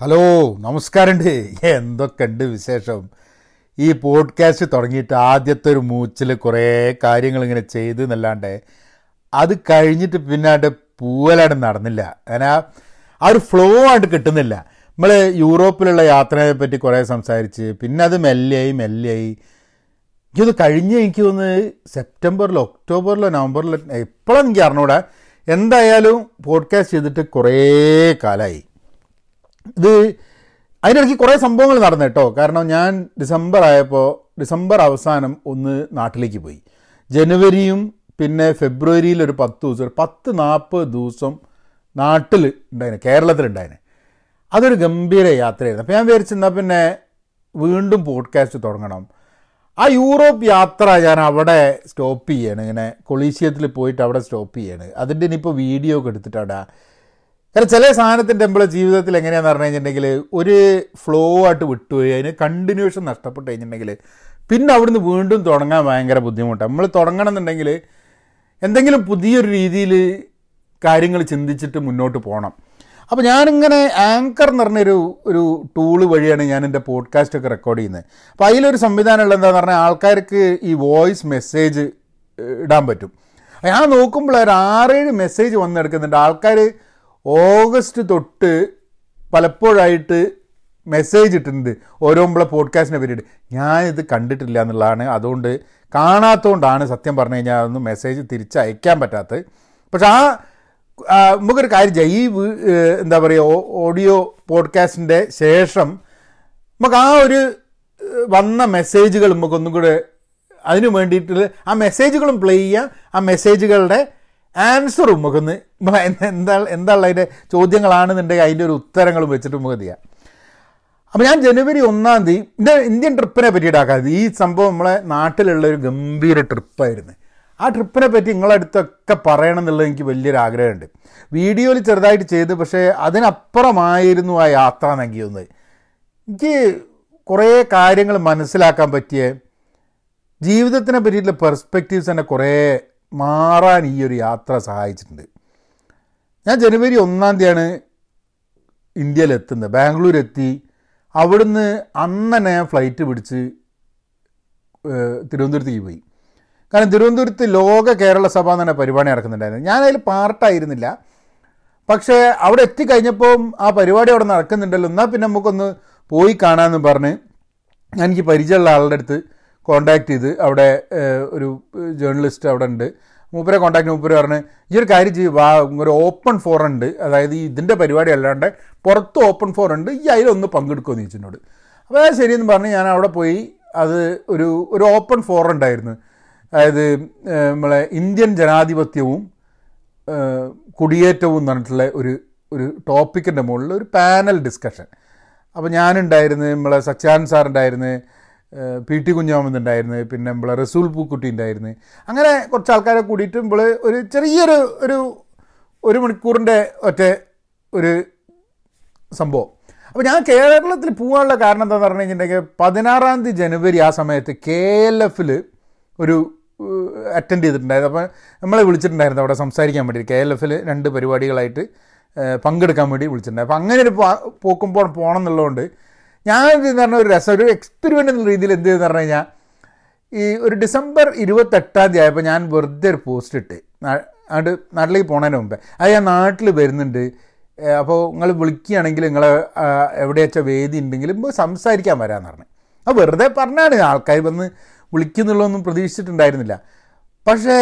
Hello നമസ്കാരമുണ്ട്. എന്തൊക്കെയുണ്ട് വിശേഷം? ഈ പോഡ്കാസ്റ്റ് തുടങ്ങിയിട്ട് ആദ്യത്തെ ഒരു മൂച്ചിൽ കുറേ കാര്യങ്ങൾ ഇങ്ങനെ ചെയ്ത് എന്നല്ലാണ്ട് അത് കഴിഞ്ഞിട്ട് പിന്നാണ്ട് പൂവലാണ്ട് നടന്നില്ല. അങ്ങനെ ആ- ഒരു ഫ്ലോ ആയിട്ട് കിട്ടുന്നില്ല. നമ്മൾ യൂറോപ്പിലുള്ള യാത്രയെ പറ്റി കുറേ സംസാരിച്ച് പിന്നെ അത് മെല്ലെയായി മെല്ലെയായി. എനിക്കൊന്ന് കഴിഞ്ഞ് എനിക്ക് ഒന്ന് സെപ്റ്റംബറിലോ ഒക്ടോബറിലോ നവംബറിലോ എപ്പോഴാണ് എനിക്ക് അറിഞ്ഞൂടാ എന്തായാലും പോഡ്കാസ്റ്റ് ചെയ്തിട്ട് കുറേ കാലമായി ഇത് അതിനിടയ്ക്ക് കുറേ സംഭവങ്ങൾ നടന്നു കേട്ടോ. കാരണം ഞാൻ ഡിസംബർ ആയപ്പോൾ ഡിസംബർ അവസാനം ഒന്ന് നാട്ടിലേക്ക് പോയി. ജനുവരിയും പിന്നെ ഫെബ്രുവരിയിൽ ഒരു പത്ത് ദിവസം ഒരു പത്ത് നാൽപ്പത് ദിവസം നാട്ടിൽ ഉണ്ടായിരുന്നു കേരളത്തിലുണ്ടായിരുന്നു അതൊരു ഗംഭീര യാത്രയായിരുന്നു. അപ്പോൾ ഞാൻ വിചാരിച്ചെന്നാൽ പിന്നെ വീണ്ടും പോഡ്കാസ്റ്റ് തുടങ്ങണം. ആ യൂറോപ്പ് യാത്ര ഞാൻ അവിടെ സ്റ്റോപ്പ് ചെയ്യാണ്. ഇങ്ങനെ കൊളീഷ്യത്തിൽ പോയിട്ട് അവിടെ സ്റ്റോപ്പ് ചെയ്യാണ്. അതിന്റെ ഇനിയിപ്പോൾ വീഡിയോ ഒക്കെ കാരണം ചില സാധനത്തിന്റെ നമ്മളെ ജീവിതത്തിൽ എങ്ങനെയാണെന്ന് പറഞ്ഞു കഴിഞ്ഞിട്ടുണ്ടെങ്കിൽ ഒരു ഫ്ലോ ആയിട്ട് വിട്ടുപോയി അതിന് കണ്ടിന്യൂഷൻ നഷ്ടപ്പെട്ട് കഴിഞ്ഞിട്ടുണ്ടെങ്കിൽ പിന്നെ അവിടുന്ന് വീണ്ടും തുടങ്ങാൻ ഭയങ്കര ബുദ്ധിമുട്ടാണ് നമ്മൾ തുടങ്ങണം എന്നുണ്ടെങ്കിൽ എന്തെങ്കിലും പുതിയൊരു രീതിയിൽ കാര്യങ്ങൾ ചിന്തിച്ചിട്ട് മുന്നോട്ട് പോകണം അപ്പോൾ ഞാനിങ്ങനെ ആങ്കർ എന്ന് പറഞ്ഞൊരു ഒരു ടൂൾ വഴിയാണ് ഞാൻ എന്റെ പോഡ്കാസ്റ്റൊക്കെ റെക്കോർഡ് ചെയ്യുന്നത്. അപ്പോൾ അതിലൊരു സംവിധാനമുള്ള എന്താണെന്ന് പറഞ്ഞാൽ ആൾക്കാർക്ക് ഈ വോയിസ് മെസ്സേജ് ഇടാൻ പറ്റും. ഞാൻ നോക്കുമ്പോൾ ഒരു ആറേഴ് മെസ്സേജ് വന്നെടുക്കുന്നുണ്ട്. ആൾക്കാർ ഓഗസ്റ്റ് തൊട്ട് പലപ്പോഴായിട്ട് മെസ്സേജ് ഇട്ടിട്ടുണ്ട്. ഓരോ നമ്മളെ പോഡ്കാസ്റ്റിനെ പറ്റിയിട്ട്. ഞാനിത് കണ്ടിട്ടില്ല എന്നുള്ളതാണ്. അതുകൊണ്ട് കാണാത്തതുകൊണ്ടാണ് സത്യം പറഞ്ഞു കഴിഞ്ഞാൽ അതൊന്നും മെസ്സേജ് തിരിച്ചയക്കാൻ പറ്റാത്തത്. പക്ഷെ ആ നമുക്കൊരു കാര്യം ചെയ്യാം. ഈ എന്താ പറയുക ഓഡിയോ പോഡ്കാസ്റ്റിന്റെ ശേഷം നമുക്ക് ആ ഒരു വന്ന മെസ്സേജുകൾ നമുക്കൊന്നും കൂടെ അതിനു വേണ്ടിയിട്ടുള്ള ആ മെസ്സേജുകളും പ്ലേ ചെയ്യാം. ആ മെസ്സേജുകളുടെ ആൻസറും നമുക്കൊന്ന് എന്താ എന്താ അതിന്റെ ചോദ്യങ്ങളാണെന്നുണ്ടെങ്കിൽ അതിന്റെ ഒരു ഉത്തരങ്ങളും വെച്ചിട്ട് നമുക്ക് ചെയ്യാം അപ്പോൾ ഞാൻ ജനുവരി ഒന്നാം തീയതി എന്റെ ഇന്ത്യൻ ട്രിപ്പിനെ പറ്റിയിട്ടാക്കാതെ ഈ സംഭവം നമ്മളെ നാട്ടിലുള്ള ഒരു ഗംഭീര ട്രിപ്പായിരുന്നു. ആ ട്രിപ്പിനെ പറ്റി നിങ്ങളടുത്തൊക്കെ പറയണം എന്നുള്ളത് എനിക്ക് വലിയൊരു ആഗ്രഹമുണ്ട്. വീഡിയോയിൽ ചെറുതായിട്ട് ചെയ്ത് പക്ഷേ അതിനപ്പുറമായിരുന്നു ആ യാത്ര നൽകി തോന്നുന്നത് എനിക്ക് കുറേ കാര്യങ്ങൾ മനസ്സിലാക്കാൻ പറ്റിയ ജീവിതത്തിനെ പറ്റിയിട്ടുള്ള പെർസ്പെക്റ്റീവ്സ് തന്നെ കുറേ മാറാൻ ഈ ഒരു യാത്ര സഹായിച്ചിട്ടുണ്ട്. ഞാൻ ജനുവരി ഒന്നാം തീയതിയാണ് ഇന്ത്യയിലെത്തുന്നത്. ബാംഗ്ലൂർ എത്തി അവിടുന്ന് അന്ന് തന്നെ ഞാൻ ഫ്ലൈറ്റ് പിടിച്ച് തിരുവനന്തപുരത്തേക്ക് പോയി. കാരണം തിരുവനന്തപുരത്ത് ലോക കേരള സഭ എന്ന് പരിപാടി നടക്കുന്നുണ്ടായിരുന്നു. ഞാനതിൽ പാർട്ടായിരുന്നില്ല. പക്ഷേ അവിടെ എത്തിക്കഴിഞ്ഞപ്പോൾ ആ പരിപാടി അവിടെ നടക്കുന്നുണ്ടല്ലോ. എന്നാൽ പിന്നെ നമുക്കൊന്ന് പോയി കാണാമെന്ന് പറഞ്ഞ് ഞാൻ എനിക്ക് പരിചയമുള്ള ആളുടെ അടുത്ത് കോണ്ടാക്ട് ചെയ്ത് അവിടെ ഒരു ജേർണലിസ്റ്റ് അവിടെ ഉണ്ട്. മൂപ്പരെ കോൺടാക്ട് മൂപ്പര് പറഞ്ഞ് ഈ ഒരു കാര്യം ചെയ്യും ഒരു ഓപ്പൺ ഫോർ ഉണ്ട്. അതായത് ഇതിന്റെ പരിപാടി അല്ലാണ്ട് പുറത്ത് ഓപ്പൺ ഫോർ ഉണ്ട് ഈ അതിലൊന്ന് പങ്കെടുക്കുമെന്ന് ചോദിച്ചിട്ടുണ്ട്. അപ്പോൾ അത് ശരിയെന്ന് പറഞ്ഞ് ഞാൻ അവിടെ പോയി അത് ഒരു ഒരു ഓപ്പൺ ഫോർ ഉണ്ടായിരുന്നു. അതായത് നമ്മളെ ഇന്ത്യൻ ജനാധിപത്യവും കുടിയേറ്റവും എന്ന് പറഞ്ഞിട്ടുള്ള ഒരു ഒരു ടോപ്പിക്കിന്റെ മുകളിൽ ഒരു പാനൽ ഡിസ്കഷൻ അപ്പോൾ ഞാനുണ്ടായിരുന്നു നമ്മളെ ഉണ്ടായിരുന്നു ഏഹ്, പി ടി കുഞ്ഞാമത് ഉണ്ടായിരുന്നു പിന്നെ നമ്മളെ റസൂൽ പൂക്കുട്ടി ഉണ്ടായിരുന്നു. അങ്ങനെ കുറച്ച് ആൾക്കാരെ കൂടിയിട്ട് നമ്മൾ ഒരു ചെറിയൊരു ഒരു ഒരു മണിക്കൂറിന്റെ ഒറ്റ ഒരു സംഭവം. അപ്പോൾ ഞാൻ കേരളത്തിൽ പോകാനുള്ള കാരണം എന്താണെന്ന് പറഞ്ഞു കഴിഞ്ഞിട്ടുണ്ടെങ്കിൽ പതിനാറാം തീയതി ജനുവരി ആ സമയത്ത് കെ എൽ എഫിൽ ഒരു അറ്റൻഡ് ചെയ്തിട്ടുണ്ടായിരുന്നു. അപ്പോൾ നമ്മളെ വിളിച്ചിട്ടുണ്ടായിരുന്നു അവിടെ സംസാരിക്കാൻ വേണ്ടി കെ എൽ എഫിൽ രണ്ട് പരിപാടികളായിട്ട് പങ്കെടുക്കാൻ വേണ്ടി വിളിച്ചിട്ടുണ്ടായിരുന്നു. അപ്പോൾ അങ്ങനെ ഒരു പോക്കുമ്പോൾ പോകണം എന്നുള്ളതുകൊണ്ട് ഞാൻ എന്ന് പറഞ്ഞ ഒരു രസം ഒരു എക്സ്പെരിമെന്റ് എന്ന രീതിയിൽ എന്ത് ചെയ്തെന്ന് പറഞ്ഞു കഴിഞ്ഞാൽ ഈ ഒരു ഡിസംബർ ഇരുപത്തെട്ടാം തീയതി ആയപ്പോൾ ഞാൻ വെറുതെ ഒരു പോസ്റ്റ് ഇട്ട്. അത് നാട്ടിലേക്ക് പോണതിന് മുമ്പേ. അത് ഞാൻ നാട്ടിൽ വരുന്നുണ്ട്. അപ്പോൾ നിങ്ങൾ വിളിക്കുകയാണെങ്കിൽ നിങ്ങൾ എവിടെ വേദി ഉണ്ടെങ്കിലും സംസാരിക്കാൻ വരാമെന്ന് പറഞ്ഞു. അത് വെറുതെ പറഞ്ഞാണ് ആൾക്കാർ വന്ന് വിളിക്കുന്നുള്ളതൊന്നും പ്രതീക്ഷിച്ചിട്ടുണ്ടായിരുന്നില്ല. പക്ഷേ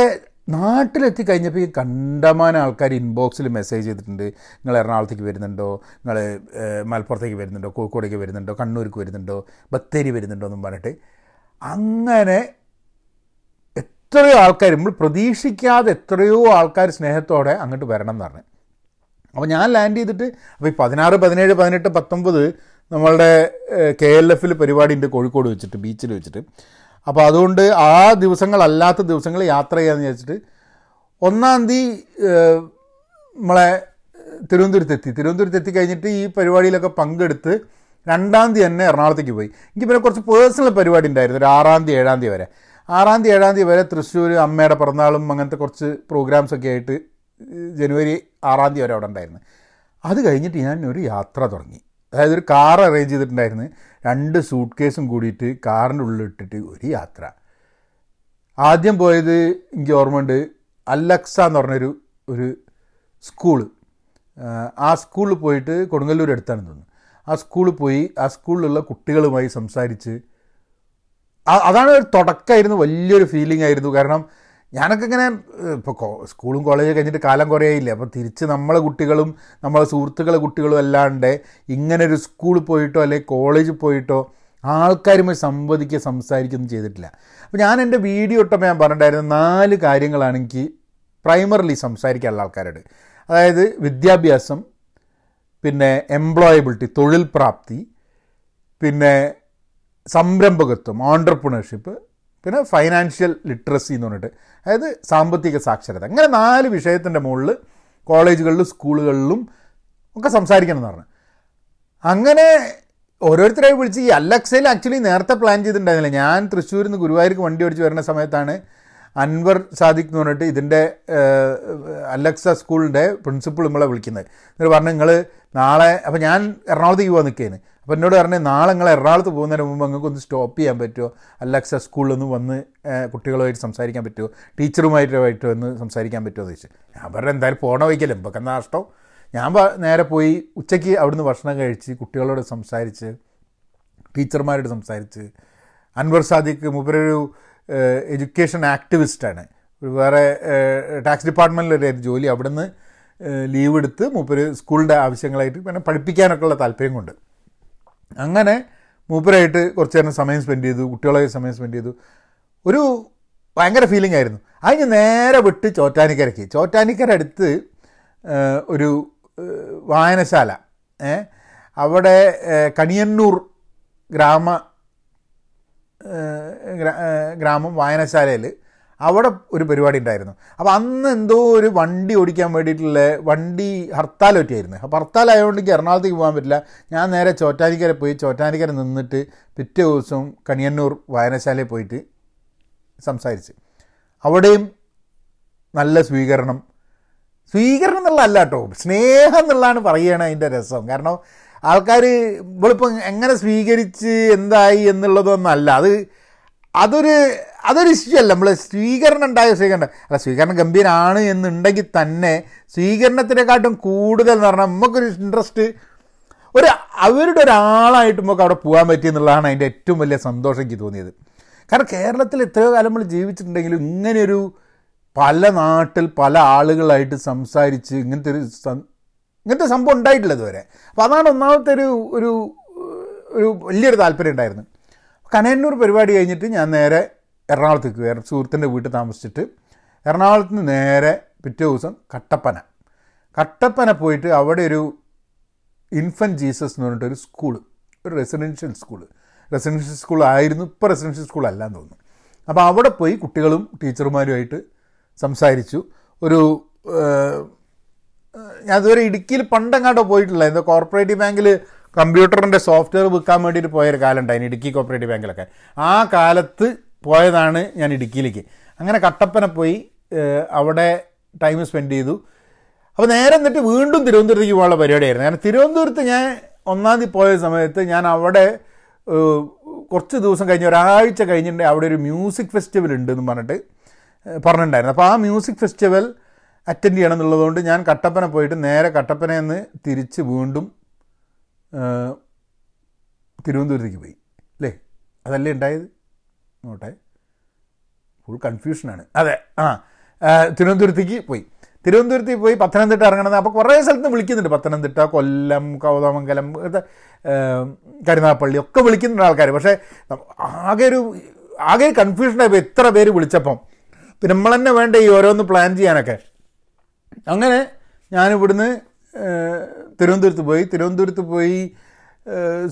നാട്ടിലെത്തി കഴിഞ്ഞപ്പോൾ ഈ കണ്ടമാന ആൾക്കാർ ഇൻബോക്സിൽ മെസ്സേജ് ചെയ്തിട്ടുണ്ട്. നിങ്ങൾ എറണാകുളത്തേക്ക് വരുന്നുണ്ടോ? നിങ്ങൾ മലപ്പുറത്തേക്ക് വരുന്നുണ്ടോ? കോഴിക്കോടേക്ക് വരുന്നുണ്ടോ? കണ്ണൂർക്ക് വരുന്നുണ്ടോ? ബത്തേരി വരുന്നുണ്ടോ എന്നും പറഞ്ഞിട്ട് അങ്ങനെ എത്രയോ ആൾക്കാർ നമ്മൾ പ്രതീക്ഷിക്കാതെ എത്രയോ ആൾക്കാർ സ്നേഹത്തോടെ അങ്ങോട്ട് വരണം എന്ന് പറഞ്ഞു. അപ്പോൾ ഞാൻ ലാൻഡ് ചെയ്തിട്ട് അപ്പോൾ ഈ പതിനാറ് പതിനേഴ് പതിനെട്ട് പത്തൊമ്പത് നമ്മളുടെ കെ എൽ എഫിൽ പരിപാടി ഉണ്ട് കോഴിക്കോട് വെച്ചിട്ട് ബീച്ചിൽ വെച്ചിട്ട്. അപ്പോൾ അതുകൊണ്ട് ആ ദിവസങ്ങളല്ലാത്ത ദിവസങ്ങൾ യാത്ര ചെയ്യാമെന്ന് വിചാരിച്ചിട്ട് ഒന്നാം തീയതി നമ്മളെ തിരുവനന്തപുരത്തെത്തി. തിരുവനന്തപുരത്ത് എത്തി കഴിഞ്ഞിട്ട് ഈ പരിപാടിയിലൊക്കെ പങ്കെടുത്ത് രണ്ടാം തീയതി തന്നെ എറണാകുളത്തേക്ക് പോയി. എനിക്ക് പിന്നെ കുറച്ച് പേഴ്സണൽ പരിപാടി ഉണ്ടായിരുന്നു. ഒരു ആറാം തീയതി ഏഴാം തീയതി വരെ. ആറാം തീയതി ഏഴാം തീയതി വരെ തൃശ്ശൂർ അമ്മയുടെ പിറന്നാളും അങ്ങനത്തെ കുറച്ച് പ്രോഗ്രാംസൊക്കെ ആയിട്ട് ജനുവരി ആറാം തീയതി വരെ അവിടെ ഉണ്ടായിരുന്നു. അത് കഴിഞ്ഞിട്ട് ഞാൻ ഒരു യാത്ര തുടങ്ങി. അതായത് ഒരു കാർ അറേഞ്ച് ചെയ്തിട്ടുണ്ടായിരുന്നു. രണ്ട് സൂട്ട് കേസും കൂടിയിട്ട് കാറിന്റെ ഉള്ളിലിട്ടിട്ട് ഒരു യാത്ര. ആദ്യം പോയത് എനിക്ക് ഓർമ്മയുണ്ട് അലക്സ എന്ന് പറഞ്ഞൊരു ഒരു സ്കൂൾ ആ സ്കൂളിൽ പോയിട്ട് കൊടുങ്ങല്ലൂർ അടുത്താണെന്ന് തോന്നുന്നു. ആ സ്കൂളിൽ പോയി ആ സ്കൂളിലുള്ള കുട്ടികളുമായി സംസാരിച്ച് അതാണ് ഒരു തുടക്കമായിരുന്നു വലിയൊരു ഫീലിംഗ് ആയിരുന്നു. കാരണം ഞാനൊക്കെ ഇങ്ങനെ ഇപ്പോൾ സ്കൂളും കോളേജും കഴിഞ്ഞിട്ട് കാലം കുറേയില്ല അപ്പോൾ തിരിച്ച് നമ്മളെ കുട്ടികളും നമ്മളെ സുഹൃത്തുക്കളെ കുട്ടികളും അല്ലാണ്ട് ഇങ്ങനെ ഒരു സ്കൂളിൽ പോയിട്ടോ അല്ലെങ്കിൽ കോളേജിൽ പോയിട്ടോ ആൾക്കാരുമായി സംവദിക്കുക സംസാരിക്കുകയൊന്നും ചെയ്തിട്ടില്ല. അപ്പോൾ ഞാൻ എന്റെ വീഡിയോ ഇട്ടപ്പോൾ ഞാൻ പറഞ്ഞിട്ടുണ്ടായിരുന്ന നാല് കാര്യങ്ങളാണ് എനിക്ക് പ്രൈമറിലി സംസാരിക്കാനുള്ള ആൾക്കാരോട്. അതായത് വിദ്യാഭ്യാസം പിന്നെ എംപ്ലോയബിലിറ്റി തൊഴിൽ പ്രാപ്തി പിന്നെ സംരംഭകത്വം ഓണ്ടർപ്രണർഷിപ്പ് പിന്നെ ഫൈനാൻഷ്യൽ ലിറ്ററസി എന്ന് പറഞ്ഞിട്ട്. അതായത് സാമ്പത്തിക സാക്ഷരത. അങ്ങനെ നാല് വിഷയത്തിന്റെ മുകളിൽ കോളേജുകളിലും സ്കൂളുകളിലും ഒക്കെ സംസാരിക്കണം എന്ന് പറഞ്ഞു. അങ്ങനെ ഓരോരുത്തരെ വിളിച്ച് ഈ അലക്സയിൽ ആക്ച്വലി നേരത്തെ പ്ലാൻ ചെയ്തിട്ടുണ്ടായിരുന്നില്ല. ഞാൻ തൃശ്ശൂരിൽ നിന്ന് ഗുരുവായൂർക്ക് വണ്ടി ഓടിച്ച് വരുന്ന സമയത്താണ് അൻവർ സാദിഖ് എന്ന് പറഞ്ഞിട്ട് ഇതിന്റെ അലക്സ സ്കൂളിന്റെ പ്രിൻസിപ്പൾ നമ്മളെ വിളിക്കുന്നത്. എന്നിട്ട് പറഞ്ഞു നിങ്ങൾ നാളെ അപ്പോൾ ഞാൻ എറണാകുളത്തേക്ക് പോകാൻ നിൽക്കുകയാണ് അപ്പോൾ എന്നോട് പറഞ്ഞു നാളെ നിങ്ങൾ എറണാകുളത്ത് പോകുന്നതിന് മുമ്പ് നിങ്ങൾക്ക് ഒന്ന് സ്റ്റോപ്പ് ചെയ്യാൻ പറ്റുമോ? അലക്സ നിന്ന് വന്ന് കുട്ടികളുമായിട്ട് സംസാരിക്കാൻ പറ്റുമോ? ടീച്ചറുമായിട്ട് വന്ന് സംസാരിക്കാൻ പറ്റുമോ? എന്ന് ചോദിച്ചു. ഞാൻ പറഞ്ഞു എന്തായാലും പോണ വയ്ക്കല്ലോ ഇപ്പൊക്കെ നഷ്ടം? ഞാൻ നേരെ പോയി ഉച്ചയ്ക്ക് അവിടുന്ന് ഭക്ഷണം കഴിച്ച് കുട്ടികളോട് സംസാരിച്ച് ടീച്ചർമാരോട് സംസാരിച്ച്. അൻവർ സാദിഖ് മൂപ്പരൊരു എഡ്യൂക്കേഷൻ ആക്ടിവിസ്റ്റാണ് വേറെ ടാക്സ് ഡിപ്പാർട്ട്മെന്റിലൊരു ജോലി. അവിടുന്ന് ലീവ് എടുത്ത് മൂപ്പര് സ്കൂളിന്റെ ആവശ്യങ്ങളായിട്ട് പിന്നെ പഠിപ്പിക്കാനൊക്കെ ഉള്ള താല്പര്യം കൊണ്ട്. അങ്ങനെ മൂപ്പരായിട്ട് കുറച്ച് നേരം സമയം സ്പെൻഡ് ചെയ്തു കുട്ടികളായി സമയം സ്പെൻഡ് ചെയ്തു. ഒരു ഭയങ്കര ഫീലിംഗ് ആയിരുന്നു. അതിന് നേരെ വിട്ട് ചോറ്റാനിക്കരയ്ക്ക്. ചോറ്റാനിക്കര അടുത്ത് ഒരു വായനശാല. അവിടെ കണിയന്നൂർ ഗ്രാമ ഗ്രാമം വായനശാലയിൽ അവിടെ ഒരു പരിപാടി ഉണ്ടായിരുന്നു. അപ്പോൾ അന്ന് എന്തോ ഒരു വണ്ടി ഓടിക്കാൻ വേണ്ടിയിട്ടുള്ള വണ്ടി ഹർത്താൽ പറ്റിയായിരുന്നു അപ്പോൾ ഹർത്താൽ ആയതുകൊണ്ട് എറണാകുളത്തേക്ക് പോകാൻ പറ്റില്ല. ഞാൻ നേരെ ചോറ്റാനിക്കര പോയി ചോറ്റാനിക്കര നിന്നിട്ട് പിറ്റേ ദിവസം കണിയന്നൂർ വായനശാലയിൽ പോയിട്ട് സംസാരിച്ച്. അവിടെയും നല്ല സ്വീകരണം. സ്വീകരണം എന്നുള്ളതല്ല കേട്ടോ. സ്നേഹം എന്നുള്ളതാണ് പറയുകയാണ് അതിന്റെ രസം. കാരണം ആൾക്കാർ ഇവളിപ്പം എങ്ങനെ സ്വീകരിച്ച് എന്തായി എന്നുള്ളതൊന്നല്ല. അത് അതൊരു അതൊരു ഇഷ്യൂ അല്ല. നമ്മൾ സ്വീകരണം ഉണ്ടായ സ്വീകരണം. അല്ല സ്വീകരണം ഗംഭീരമാണ് എന്നുണ്ടെങ്കിൽ തന്നെ സ്വീകരണത്തിനെക്കാട്ടും കൂടുതൽ എന്ന് പറഞ്ഞാൽ നമുക്കൊരു ഇൻട്രസ്റ്റ് ഒരു അവരുടെ ഒരാളായിട്ട് നമുക്ക് അവിടെ പോകാൻ പറ്റി എന്നുള്ളതാണ് അതിന്റെ ഏറ്റവും വലിയ സന്തോഷം എനിക്ക് തോന്നിയത്. കാരണം കേരളത്തിൽ എത്രയോ കാലം നമ്മൾ ജീവിച്ചിട്ടുണ്ടെങ്കിലും ഇങ്ങനെയൊരു പല നാട്ടിൽ പല ആളുകളായിട്ട് സംസാരിച്ച് ഇങ്ങനത്തെ ഒരു ഇങ്ങനത്തെ സംഭവം ഉണ്ടായിട്ടില്ല ഇതുവരെ. അപ്പോൾ അതാണ് ഒന്നാമത്തെ ഒരു ഒരു ഒരു വലിയൊരു താല്പര്യം ഉണ്ടായിരുന്നു കനയന്നൂർ പരിപാടി കഴിഞ്ഞിട്ട് ഞാൻ നേരെ എറണാകുളത്തേക്ക് വേറെ സുഹൃത്തിന്റെ വീട്ടിൽ താമസിച്ചിട്ട് എറണാകുളത്ത് നിന്ന് നേരെ പിറ്റേ ദിവസം കട്ടപ്പന. കട്ടപ്പന പോയിട്ട് അവിടെ ഒരു ഇൻഫൻ ജീസസ് എന്ന് പറഞ്ഞിട്ടൊരു സ്കൂൾ ഒരു റെസിഡൻഷ്യൽ സ്കൂൾ റെസിഡൻഷ്യൽ സ്കൂൾ ആയിരുന്നു ഇപ്പോൾ റെസിഡൻഷ്യൽ സ്കൂൾ അല്ല എന്ന് തോന്നുന്നു. അപ്പോൾ അവിടെ പോയി കുട്ടികളും ടീച്ചർമാരുമായിട്ട് സംസാരിച്ചു. ഒരു ഞാൻ ഇതുവരെ ഇടുക്കിയിൽ പണ്ടെങ്ങാട്ടോ പോയിട്ടില്ല. എന്തോ കോർപ്പറേറ്റീവ് ബാങ്കിൽ കമ്പ്യൂട്ടറിന്റെ സോഫ്റ്റ്വെയർ വിൽക്കാൻ വേണ്ടിയിട്ട് പോയൊരു കാലം ഉണ്ടായിരുന്നു ഇടുക്കി കോപ്പറേറ്റീവ് ബാങ്കിലൊക്കെ. ആ കാലത്ത് പോയതാണ് ഞാൻ ഇടുക്കിയിലേക്ക്. അങ്ങനെ കട്ടപ്പന പോയി അവിടെ ടൈം സ്പെൻഡ് ചെയ്തു. അപ്പോൾ നേരെ എന്നിട്ട് വീണ്ടും തിരുവനന്തപുരത്തേക്ക് പോകാനുള്ള പരിപാടിയായിരുന്നു. കാരണം തിരുവനന്തപുരത്ത് ഞാൻ ഒന്നാം തീയതി പോയ സമയത്ത് ഞാൻ അവിടെ കുറച്ച് ദിവസം കഴിഞ്ഞ് ഒരാഴ്ച കഴിഞ്ഞിട്ട് അവിടെ ഒരു മ്യൂസിക് ഫെസ്റ്റിവൽ ഉണ്ട് എന്ന് പറഞ്ഞിട്ട് പറഞ്ഞിട്ടുണ്ടായിരുന്നു. അപ്പോൾ ആ മ്യൂസിക് ഫെസ്റ്റിവൽ അറ്റൻഡ് ചെയ്യണം എന്നുള്ളതുകൊണ്ട് ഞാൻ കട്ടപ്പന പോയിട്ട് നേരെ കട്ടപ്പനയിൽ നിന്ന് തിരിച്ച് വീണ്ടും തിരുവനന്തപുരത്തേക്ക് പോയി അല്ലേ? അതല്ലേ ഉണ്ടായത്? നോട്ടെ ഫുൾ കൺഫ്യൂഷനാണ് അതെ ആ തിരുവനന്തപുരത്തേക്ക് പോയി. തിരുവനന്തപുരത്തേക്ക് പോയി പത്തനംതിട്ട ഇറങ്ങണമെന്ന് അപ്പോൾ കുറേ സ്ഥലത്ത് വിളിക്കുന്നുണ്ട്. പത്തനംതിട്ട കൊല്ലം കൗതമംഗലം കരുനാഗപ്പള്ളി ഒക്കെ വിളിക്കുന്നുണ്ട് ആൾക്കാർ പക്ഷേ ആകെ ഒരു ആകെ കൺഫ്യൂഷനായി പോയി എത്ര പേര് വിളിച്ചപ്പം. പിന്നെ നമ്മൾ തന്നെ വേണ്ട ഈ ഓരോന്ന് പ്ലാൻ ചെയ്യാനൊക്കെ. അങ്ങനെ ഏഹ്, തിരുവനന്തപുരത്ത് പോയി തിരുവനന്തപുരത്ത് പോയി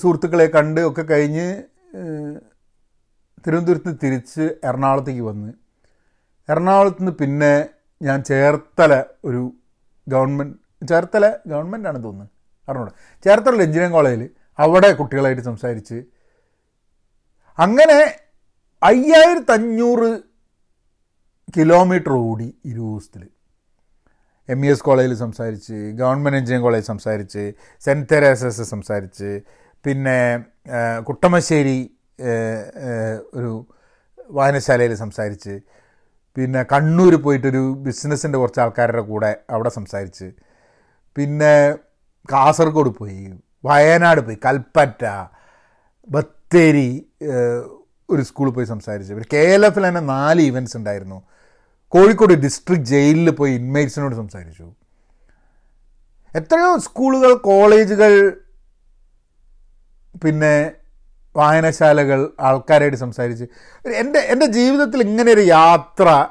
സുഹൃത്തുക്കളെ കണ്ട് ഒക്കെ കഴിഞ്ഞ് തിരുവനന്തപുരത്ത് തിരിച്ച് എറണാകുളത്തേക്ക് വന്ന്. എറണാകുളത്ത് നിന്ന് പിന്നെ ഞാൻ ചേർത്തല ഒരു ഗവൺമെന്റ് ചേർത്തല ഗവൺമെന്റ് ആണ് തോന്നുന്നു. അറിഞ്ഞൂടെ ചേർത്തല എഞ്ചിനീയറിംഗ് കോളേജിൽ അവിടെ കുട്ടികളായിട്ട് സംസാരിച്ച്. അങ്ങനെ അയ്യായിരത്തഞ്ഞൂറ് കിലോമീറ്റർ ഓടി ഇരുപത് ദിവസത്തിൽ എം ഇ എസ് കോളേജിൽ സംസാരിച്ച് ഗവൺമെന്റ് എഞ്ചിനീയറിംഗ് കോളേജ് സംസാരിച്ച് സെന്റ് തെരേസസ് സംസാരിച്ച് പിന്നെ കുട്ടമശ്ശേരി ഒരു വായനശാലയിൽ സംസാരിച്ച് പിന്നെ കണ്ണൂർ പോയിട്ടൊരു ബിസിനസ്സിന്റെ കുറച്ച് ആൾക്കാരുടെ കൂടെ അവിടെ സംസാരിച്ച് പിന്നെ കാസർഗോഡ് പോയി വയനാട് പോയി കൽപ്പറ്റ ബത്തേരി ഒരു സ്കൂളിൽ പോയി സംസാരിച്ച്. പിന്നെ കെ എൽ എഫിൽ തന്നെ നാല് ഇവന്റ്സ് ഉണ്ടായിരുന്നു. കോഴിക്കോട് ഡിസ്ട്രിക്ട് ജയിലിൽ പോയി ഇൻമേറ്റ്സിനോട് സംസാരിച്ചു. എത്രയോ സ്കൂളുകൾ കോളേജുകൾ പിന്നെ വായനശാലകൾ ആൾക്കാരായിട്ട് സംസാരിച്ച്. എന്റെ എന്റെ ജീവിതത്തിൽ ഇങ്ങനെ ഒരു യാത്ര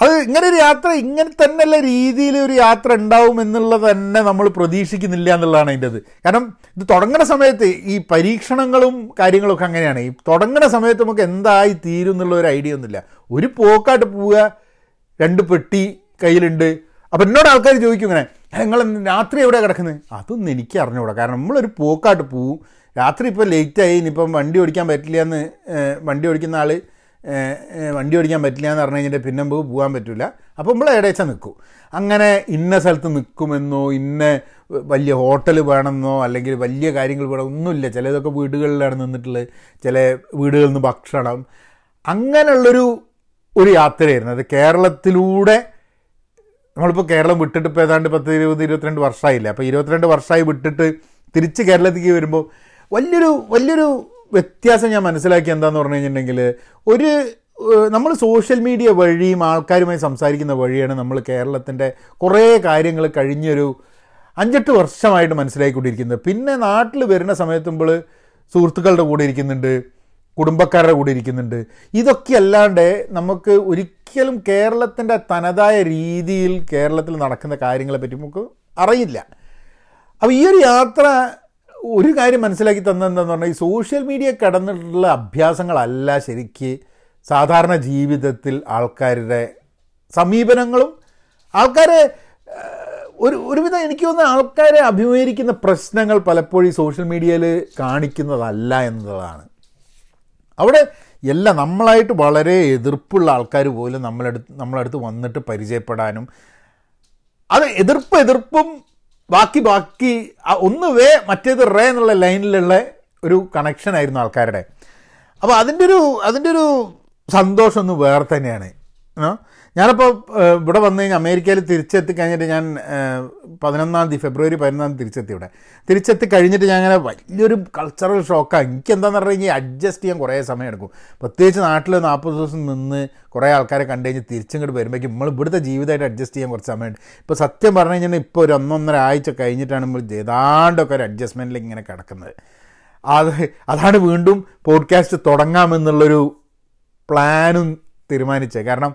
അത് ഇങ്ങനെ ഒരു യാത്ര ഇങ്ങനെ തന്നെയുള്ള രീതിയിൽ ഒരു യാത്ര ഉണ്ടാവും എന്നുള്ളത് തന്നെ നമ്മൾ പ്രതീക്ഷിക്കുന്നില്ല എന്നുള്ളതാണ് അതിന്റെ അത് കാരണം ഇത് തുടങ്ങുന്ന സമയത്ത് ഈ പരീക്ഷണങ്ങളും കാര്യങ്ങളൊക്കെ അങ്ങനെയാണ്. ഈ തുടങ്ങുന്ന സമയത്ത് നമുക്ക് എന്തായി തീരും എന്നുള്ള ഒരു ഐഡിയ ഒന്നുമില്ല. ഒരു പോക്കായിട്ട് പോവുക രണ്ട് പെട്ടി കയ്യിലുണ്ട്. അപ്പം എന്നോട് ആൾക്കാർ ചോദിക്കും ഇങ്ങനെ നിങ്ങൾ രാത്രി എവിടെ കിടക്കുന്നത് അതൊന്നും എനിക്ക് അറിഞ്ഞുകൂടാ കാരണം നമ്മളൊരു പോക്കായിട്ട് പോവും. രാത്രി ഇപ്പോൾ ലേറ്റായി ഇനിയിപ്പം വണ്ടി ഓടിക്കാൻ പറ്റില്ല എന്ന് വണ്ടി ഓടിക്കുന്ന ആൾ വണ്ടി ഓടിക്കാൻ പറ്റില്ല എന്ന് പറഞ്ഞു കഴിഞ്ഞിട്ട് പിന്നെ പോകാൻ പറ്റില്ല അപ്പോൾ നമ്മൾ എവിടെച്ചാൽ നിൽക്കും അങ്ങനെ ഇന്ന സ്ഥലത്ത് നിൽക്കുമെന്നോ ഇന്ന വലിയ ഹോട്ടൽ വേണമെന്നോ അല്ലെങ്കിൽ വലിയ കാര്യങ്ങൾ വേണം ഒന്നുമില്ല. ചിലതൊക്കെ വീടുകളിലാണ് നിന്നിട്ടുള്ളത്. ചില വീടുകളിൽ നിന്ന് ഭക്ഷണം. അങ്ങനെയുള്ളൊരു ഒരു യാത്രയായിരുന്നു. അത് കേരളത്തിലൂടെ നമ്മളിപ്പോൾ കേരളം വിട്ടിട്ട് ഇപ്പോൾ ഏതാണ്ട് പത്ത് ഇരുപത് ഇരുപത്തിരണ്ട് വർഷമായില്ല അപ്പോൾ ഇരുപത്തിരണ്ട് വർഷമായി വിട്ടിട്ട് തിരിച്ച് കേരളത്തിലേക്ക് വരുമ്പോൾ വലിയൊരു വലിയൊരു വ്യത്യാസം ഞാൻ മനസ്സിലാക്കി എന്താന്ന് പറഞ്ഞു കഴിഞ്ഞിട്ടുണ്ടെങ്കിൽ ഒരു നമ്മൾ സോഷ്യൽ മീഡിയ വഴിയും ആൾക്കാരുമായി സംസാരിക്കുന്ന വഴിയാണ് നമ്മൾ കേരളത്തിന്റെ കുറേ കാര്യങ്ങൾ കഴിഞ്ഞൊരു അഞ്ചെട്ട് വർഷമായിട്ട് മനസ്സിലാക്കിക്കൊണ്ടിരിക്കുന്നത് പിന്നെ നാട്ടിൽ വരുന്ന സമയത്തുമ്പോൾ സുഹൃത്തുക്കളുടെ കൂടെ ഇരിക്കുന്നുണ്ട് കുടുംബക്കാരുടെ കൂടെ ഇരിക്കുന്നുണ്ട്. ഇതൊക്കെ അല്ലാണ്ട് നമുക്ക് ഒരിക്കലും കേരളത്തിന്റെ തനതായ രീതിയിൽ കേരളത്തിൽ നടക്കുന്ന കാര്യങ്ങളെ പറ്റി നമുക്ക് അറിയില്ല. അപ്പോൾ ഈ ഒരു യാത്ര ഒരു കാര്യം മനസ്സിലാക്കി തന്നെന്താന്ന് പറഞ്ഞാൽ ഈ സോഷ്യൽ മീഡിയ കടന്നിട്ടുള്ള അഭ്യാസങ്ങളല്ല ശരിക്ക് സാധാരണ ജീവിതത്തിൽ ആൾക്കാരുടെ സമീപനങ്ങളും ആൾക്കാരെ ഒരു ഒരുവിധം എനിക്ക് തോന്നുന്ന ആൾക്കാരെ അഭിമുഖീകരിക്കുന്ന പ്രശ്നങ്ങൾ പലപ്പോഴും സോഷ്യൽ മീഡിയയിൽ കാണിക്കുന്നതല്ല എന്നതാണ്. അവിടെ എല്ലാം നമ്മളായിട്ട് വളരെ എതിർപ്പുള്ള ആൾക്കാർ പോലും നമ്മളടുത്ത് നമ്മളടുത്ത് വന്നിട്ട് പരിചയപ്പെടാനും അത് എതിർപ്പ് എതിർപ്പും ബാക്കി ബാക്കി ഒന്ന് വേ മറ്റേത് റേ എന്നുള്ള ലൈനിലുള്ള ഒരു കണക്ഷൻ ആയിരുന്നു ആൾക്കാരുടെ അപ്പോൾ അതിന്റെ ഒരു അതിന്റെ ഒരു സന്തോഷം ഒന്ന് വേറെ തന്നെയാണ്? ഞാനപ്പോൾ ഇവിടെ വന്നു കഴിഞ്ഞാൽ അമേരിക്കയിൽ തിരിച്ചെത്തി കഴിഞ്ഞിട്ട് ഞാൻ പതിനൊന്നാം തീയതി ഫെബ്രുവരി പതിനൊന്നാം തീയതി തിരിച്ചെത്തി ഇവിടെ. തിരിച്ചെത്തി കഴിഞ്ഞിട്ട് ഞാൻ അങ്ങനെ വലിയൊരു കൾച്ചറൽ ഷോക്കാണ് എനിക്ക് എന്താണെന്ന് പറഞ്ഞു കഴിഞ്ഞാൽ അഡ്ജസ്റ്റ് ചെയ്യാൻ കുറേ സമയം എടുക്കും. പ്രത്യേകിച്ച് നാട്ടിൽ നാൽപ്പത് ദിവസം നിന്ന് കുറേ ആൾക്കാരെ കണ്ടു കഴിഞ്ഞ് തിരിച്ചിങ്ങോട്ട് വരുമ്പോഴേക്കും നമ്മൾ ഇവിടുത്തെ ജീവിതമായിട്ട് അഡ്ജസ്റ്റ് ചെയ്യാൻ കുറച്ച് സമയമുണ്ട് ഇപ്പോൾ സത്യം പറഞ്ഞു കഴിഞ്ഞാൽ ഇപ്പോൾ ഒരു ഒന്നൊന്നര ആഴ്ച കഴിഞ്ഞിട്ടാണ് നമ്മൾ ഏതാണ്ടൊക്കെ ഒരു അഡ്ജസ്റ്റ്മെന്റിൽ ഇങ്ങനെ കിടക്കുന്നത്. അത് അതാണ് വീണ്ടും പോഡ്കാസ്റ്റ് തുടങ്ങാമെന്നുള്ളൊരു പ്ലാനും തീരുമാനിച്ചത്. കാരണം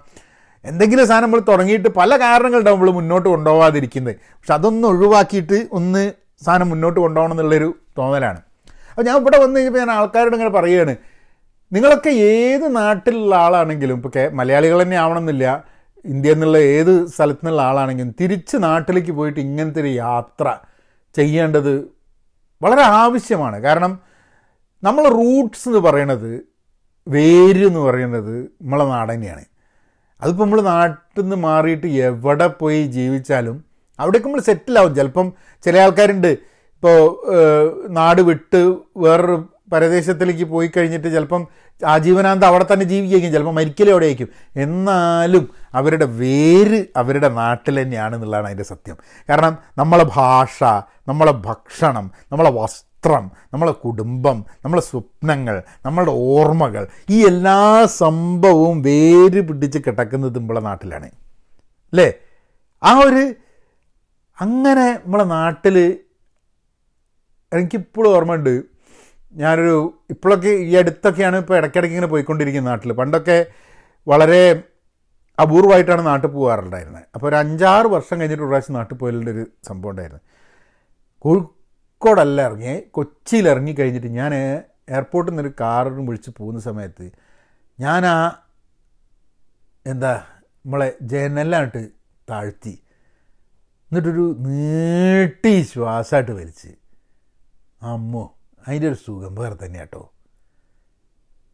എന്തെങ്കിലും സാധനം നമ്മൾ തുടങ്ങിയിട്ട് പല കാരണങ്ങളുണ്ടാവും നമ്മൾ മുന്നോട്ട് കൊണ്ടുപോകാതിരിക്കുന്നത് പക്ഷെ അതൊന്ന് ഒഴിവാക്കിയിട്ട് ഒന്ന് സാധനം മുന്നോട്ട് കൊണ്ടുപോകണം എന്നുള്ളൊരു തോന്നലാണ്. അപ്പോൾ ഞാൻ ഇവിടെ വന്നു കഴിഞ്ഞപ്പോൾ ഞാൻ ആൾക്കാരോട് ഇങ്ങനെ പറയുകയാണ്. നിങ്ങളൊക്കെ ഏത് നാട്ടിലുള്ള ആളാണെങ്കിലും ഇപ്പോൾ മലയാളികൾ തന്നെ ആവണമെന്നില്ല ഇന്ത്യയിൽ നിന്നുള്ള ഏത് സ്ഥലത്തു നിന്നുള്ള ആളാണെങ്കിലും തിരിച്ച് നാട്ടിലേക്ക് പോയിട്ട് ഇങ്ങനത്തെ ഒരു യാത്ര ചെയ്യേണ്ടത് വളരെ ആവശ്യമാണ്. കാരണം നമ്മൾ റൂട്ട്സ് എന്ന് പറയണത് വേര് എന്ന് പറയുന്നത് നമ്മളെ നാട് തന്നെയാണ്. അതിപ്പോൾ നമ്മൾ നാട്ടിൽ നിന്ന് മാറിയിട്ട് എവിടെ പോയി ജീവിച്ചാലും അവിടേക്ക് നമ്മൾ സെറ്റിലാവും ചിലപ്പം ചില ആൾക്കാരുണ്ട്. ഇപ്പോൾ നാട് വിട്ട് വേറൊരു പരദേശത്തിലേക്ക് പോയി കഴിഞ്ഞിട്ട് ചിലപ്പം ആജീവനാന്ത അവിടെ തന്നെ ജീവിക്കുകയും ചിലപ്പോൾ മരിക്കലേ അവിടെ ആയിരിക്കും എന്നാലും അവരുടെ വേര് അവരുടെ നാട്ടിൽ തന്നെയാണ് എന്നുള്ളതാണ് അതിന്റെ സത്യം. കാരണം നമ്മളെ ഭാഷ നമ്മളെ ഭക്ഷണം നമ്മളെ വസ്ത്രം നമ്മളെ കുടുംബം നമ്മളെ സ്വപ്നങ്ങൾ നമ്മളുടെ ഓർമ്മകൾ ഈ എല്ലാ സംഭവവും വേര് പിടിച്ച് കിടക്കുന്നത് നമ്മളെ നാട്ടിലാണ്. അല്ലേ? ആ ഒരു അങ്ങനെ നമ്മളെ നാട്ടിൽ എനിക്കിപ്പോഴും ഓർമ്മയുണ്ട്. ഞാനൊരു ഇപ്പോഴൊക്കെ ഈ അടുത്തൊക്കെയാണ് ഇപ്പോൾ ഇടയ്ക്കിടയ്ക്ക് ഇങ്ങനെ പോയിക്കൊണ്ടിരിക്കുന്നത് നാട്ടിൽ പണ്ടൊക്കെ വളരെ അപൂർവമായിട്ടാണ് നാട്ടിൽ പോകാറുണ്ടായിരുന്നത്. അപ്പോൾ ഒരു അഞ്ചാറ് വർഷം കഴിഞ്ഞിട്ട് ഒരു പ്രാവശ്യം നാട്ടിൽ പോയതിന്റെ ഒരു സംഭവം ഉണ്ടായിരുന്നു. കോഴിക്കോടല്ല ഇറങ്ങി കൊച്ചിയിൽ ഇറങ്ങി കഴിഞ്ഞിട്ട് ഞാൻ എയർപോർട്ടിൽ നിന്നൊരു കാറിന് വിളിച്ച് പോകുന്ന സമയത്ത് ഞാൻ ആ എന്താ നമ്മളെ ജനലായിട്ട് താഴ്ത്തി. എന്നിട്ടൊരു നീട്ടി ശ്വാസമായിട്ട് വലിച്ച്. അമ്മോ അതിന്റെ ഒരു സുഖം വേറെ തന്നെ കേട്ടോ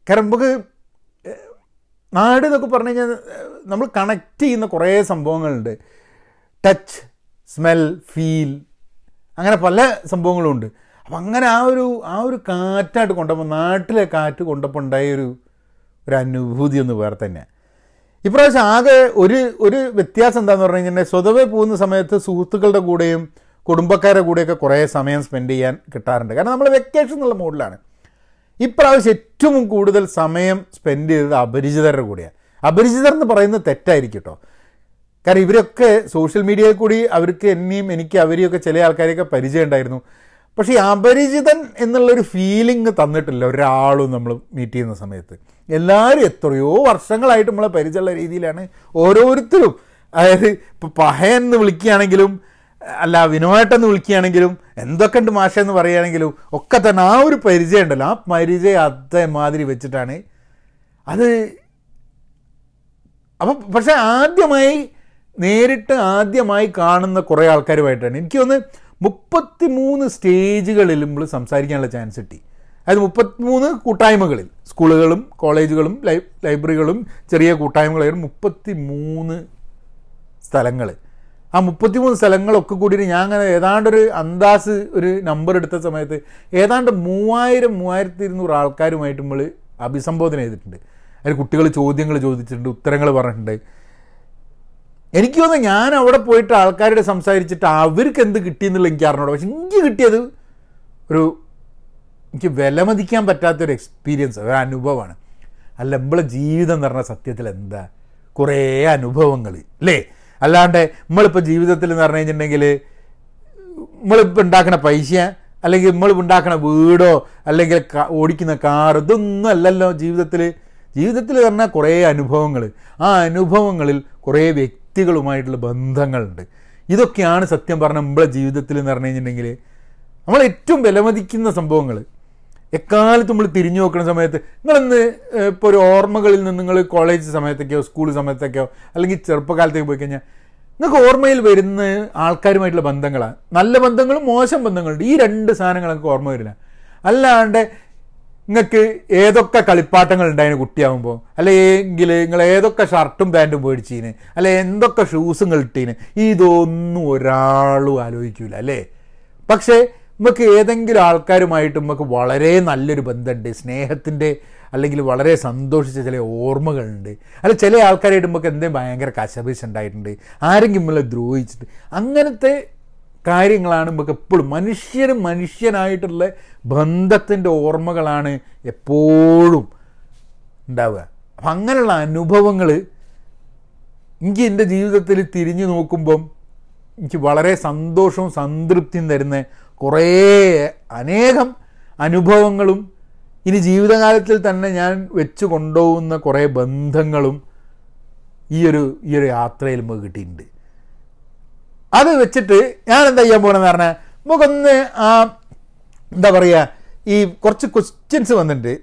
കാരണം നമുക്ക് നാട് എന്നൊക്കെ പറഞ്ഞു കഴിഞ്ഞാൽ നമ്മൾ കണക്റ്റ് ചെയ്യുന്ന കുറേ സംഭവങ്ങളുണ്ട്. ടച്ച് സ്മെൽ ഫീൽ അങ്ങനെ പല സംഭവങ്ങളും ഉണ്ട് അപ്പം അങ്ങനെ ആ ഒരു ആ ഒരു കാറ്റായിട്ട് കൊണ്ടപ്പോൾ നാട്ടിലെ കാറ്റ് കൊണ്ടപ്പോൾ ഉണ്ടായ ഒരു ഒരു അനുഭൂതി ഒന്ന് വേറെ തന്നെയാണ് ഇപ്രാവശ്യം ആകെ ഒരു ഒരു വ്യത്യാസം എന്താണെന്ന് പറഞ്ഞു കഴിഞ്ഞാൽ സ്വതവേ പോകുന്ന സമയത്ത് സുഹൃത്തുക്കളുടെ കൂടെയും കുടുംബക്കാരുടെ കൂടെയൊക്കെ കുറേ സമയം സ്പെൻഡ് ചെയ്യാൻ കിട്ടാറുണ്ട്. കാരണം നമ്മൾ വെക്കേഷൻ എന്നുള്ള മൂഡിലാണ് ഇപ്രാവശ്യം ഏറ്റവും കൂടുതൽ സമയം സ്പെൻഡ് ചെയ്തത് അപരിചിതരുടെ കൂടെയാണ്. അപരിചിതർ എന്ന് പറയുന്നത് തെറ്റായിരിക്കും കേട്ടോ. കാരണം ഇവരൊക്കെ സോഷ്യൽ മീഡിയയിൽ കൂടി അവർക്ക് എന്നെയും എനിക്ക് അവരെയൊക്കെ ചില ആൾക്കാരെയൊക്കെ പരിചയം ഉണ്ടായിരുന്നു. പക്ഷേ അപരിചിതൻ എന്നുള്ളൊരു ഫീലിംഗ് തന്നിട്ടില്ല ഒരാളും നമ്മൾ മീറ്റ് ചെയ്യുന്ന സമയത്ത്. എല്ലാവരും എത്രയോ വർഷങ്ങളായിട്ട് നമ്മളെ പരിചയമുള്ള രീതിയിലാണ് ഓരോരുത്തരും. അതായത് ഇപ്പോൾ പഹയെന്ന് വിളിക്കുകയാണെങ്കിലും അല്ല വിനോദേട്ടൻ എന്ന് വിളിക്കുകയാണെങ്കിലും എന്തൊക്കെ ഉണ്ട് മാഷ എന്ന് പറയുകയാണെങ്കിലും ഒക്കെ തന്നെ ആ ഒരു പരിചയം ഉണ്ടല്ലോ ആ പരിചയം അതേമാതിരി വെച്ചിട്ടാണ്. അത് അപ്പം പക്ഷെ ആദ്യമായി നേരിട്ട് ആദ്യമായി കാണുന്ന കുറേ ആൾക്കാരുമായിട്ടാണ്. എനിക്ക് ഒന്ന് മുപ്പത്തി മൂന്ന് സ്റ്റേജുകളിൽ നമ്മൾ സംസാരിക്കാനുള്ള ചാൻസ് കിട്ടി. അതായത് മുപ്പത്തിമൂന്ന് കൂട്ടായ്മകളിൽ സ്കൂളുകളും കോളേജുകളും ലൈബ്രറികളും ചെറിയ കൂട്ടായ്മകളായിരുന്നു മുപ്പത്തി മൂന്ന് സ്ഥലങ്ങൾ ആ മുപ്പത്തിമൂന്ന് സ്ഥലങ്ങളൊക്കെ കൂടി ഞാൻ അങ്ങനെ ഏതാണ്ട് ഒരു അന്താസ് ഒരു നമ്പർ എടുത്ത സമയത്ത് ഏതാണ്ട് മൂവായിരം മൂവായിരത്തി ഇരുന്നൂറ് ആൾക്കാരുമായിട്ട് നമ്മൾ അഭിസംബോധന ചെയ്തിട്ടുണ്ട്. അതിൽ കുട്ടികൾ ചോദ്യങ്ങൾ ചോദിച്ചിട്ടുണ്ട് ഉത്തരങ്ങൾ പറഞ്ഞിട്ടുണ്ട്. എനിക്ക് തോന്നുന്നു ഞാൻ അവിടെ പോയിട്ട് ആൾക്കാരോട് സംസാരിച്ചിട്ട് അവർക്ക് എന്ത് കിട്ടി കിട്ടിയെന്നുള്ള എനിക്ക് അറിഞ്ഞൂടാ. പക്ഷെ എനിക്ക് കിട്ടിയത് ഒരു എനിക്ക് വിലമതിക്കാൻ പറ്റാത്തൊരു എക്സ്പീരിയൻസ് ഒരു അനുഭവമാണ്. അല്ല നമ്മളെ ജീവിതം എന്ന് പറഞ്ഞ സത്യത്തിൽ എന്താ കുറേ അനുഭവങ്ങൾ അല്ലേ? അല്ലാണ്ട് നമ്മളിപ്പോൾ ജീവിതത്തിൽ എന്ന് പറഞ്ഞു കഴിഞ്ഞിട്ടുണ്ടെങ്കിൽ നമ്മളിപ്പോൾ ഉണ്ടാക്കുന്ന പൈസ അല്ലെങ്കിൽ നമ്മൾ ഉണ്ടാക്കുന്ന വീടോ അല്ലെങ്കിൽ ഓടിക്കുന്ന കാർ ഇതൊന്നും അല്ലല്ലോ ജീവിതത്തിൽ ജീവിതത്തിൽ പറഞ്ഞാൽ കുറേ അനുഭവങ്ങൾ ആ അനുഭവങ്ങളിൽ കുറേ വ്യക്തികളുമായിട്ടുള്ള ബന്ധങ്ങളുണ്ട്. ഇതൊക്കെയാണ് സത്യം പറഞ്ഞാൽ നമ്മളെ ജീവിതത്തിൽ എന്ന് പറഞ്ഞു കഴിഞ്ഞിട്ടുണ്ടെങ്കിൽ നമ്മൾ ഏറ്റവും വിലമതിക്കുന്ന സംഭവങ്ങൾ എക്കാലത്ത് നമ്മൾ തിരിഞ്ഞു നോക്കുന്ന സമയത്ത് നിങ്ങളിന്ന് ഇപ്പോൾ ഒരു ഓർമ്മകളിൽ നിന്ന് നിങ്ങൾ കോളേജ് സമയത്തൊക്കെയോ സ്കൂൾ സമയത്തൊക്കെയോ അല്ലെങ്കിൽ ചെറുപ്പകാലത്തേക്ക് പോയി കഴിഞ്ഞാൽ നിങ്ങൾക്ക് ഓർമ്മയിൽ വരുന്ന ആൾക്കാരുമായിട്ടുള്ള ബന്ധങ്ങളാണ് നല്ല ബന്ധങ്ങളും മോശം ബന്ധങ്ങളുണ്ട്. ഈ രണ്ട് സാധനങ്ങൾ നിങ്ങൾക്ക് ഓർമ്മ വരില്ല. അല്ലാണ്ട് നിങ്ങൾക്ക് ഏതൊക്കെ കളിപ്പാട്ടങ്ങൾ ഉണ്ടായിരുന്നു കുട്ടിയാകുമ്പോൾ അല്ലെങ്കിൽ നിങ്ങൾ ഏതൊക്കെ ഷർട്ടും പാന്റും മേടിച്ചീന്? അല്ലെ എന്തൊക്കെ ഷൂസും കളിട്ടീന് ഇതൊന്നും ഒരാളും ആലോചിക്കൂല അല്ലേ? പക്ഷേ നമുക്ക് ഏതെങ്കിലും ആൾക്കാരുമായിട്ട് നമുക്ക് വളരെ നല്ലൊരു ബന്ധമുണ്ട് സ്നേഹത്തിന്റെ അല്ലെങ്കിൽ വളരെ സന്തോഷിച്ച ചില ഓർമ്മകളുണ്ട്. അല്ല ചില ആൾക്കാരായിട്ട് നമുക്ക് എന്തെങ്കിലും ഭയങ്കര കശപിശ ഉണ്ടായിട്ടുണ്ട് ആരെങ്കിലും നമ്മളെ ദ്രോഹിച്ചിട്ട്. അങ്ങനത്തെ കാര്യങ്ങളാണ് നമുക്ക് എപ്പോഴും മനുഷ്യനും മനുഷ്യനായിട്ടുള്ള ബന്ധത്തിന്റെ ഓർമ്മകളാണ് എപ്പോഴും ഉണ്ടാവുക. അപ്പം അങ്ങനെയുള്ള അനുഭവങ്ങൾ എനിക്ക് എന്റെ ജീവിതത്തിൽ തിരിഞ്ഞു നോക്കുമ്പം എനിക്ക് വളരെ സന്തോഷവും സംതൃപ്തിയും തരുന്ന കുറേ അനേകം അനുഭവങ്ങളും ഇനി ജീവിതകാലത്തിൽ തന്നെ ഞാൻ വെച്ച് കൊണ്ടുപോകുന്ന കുറേ ബന്ധങ്ങളും ഈ ഒരു ഈ ഒരു യാത്രയിൽ നമുക്ക് കിട്ടിയിട്ടുണ്ട്. അത് വെച്ചിട്ട് ഞാൻ എന്താ ചെയ്യാൻ പോകണമെന്ന് പറഞ്ഞാൽ നമുക്കൊന്ന് ആ എന്താ പറയുക ഈ കുറച്ച് ക്വസ്റ്റ്യൻസ് വന്നിട്ടുണ്ട്.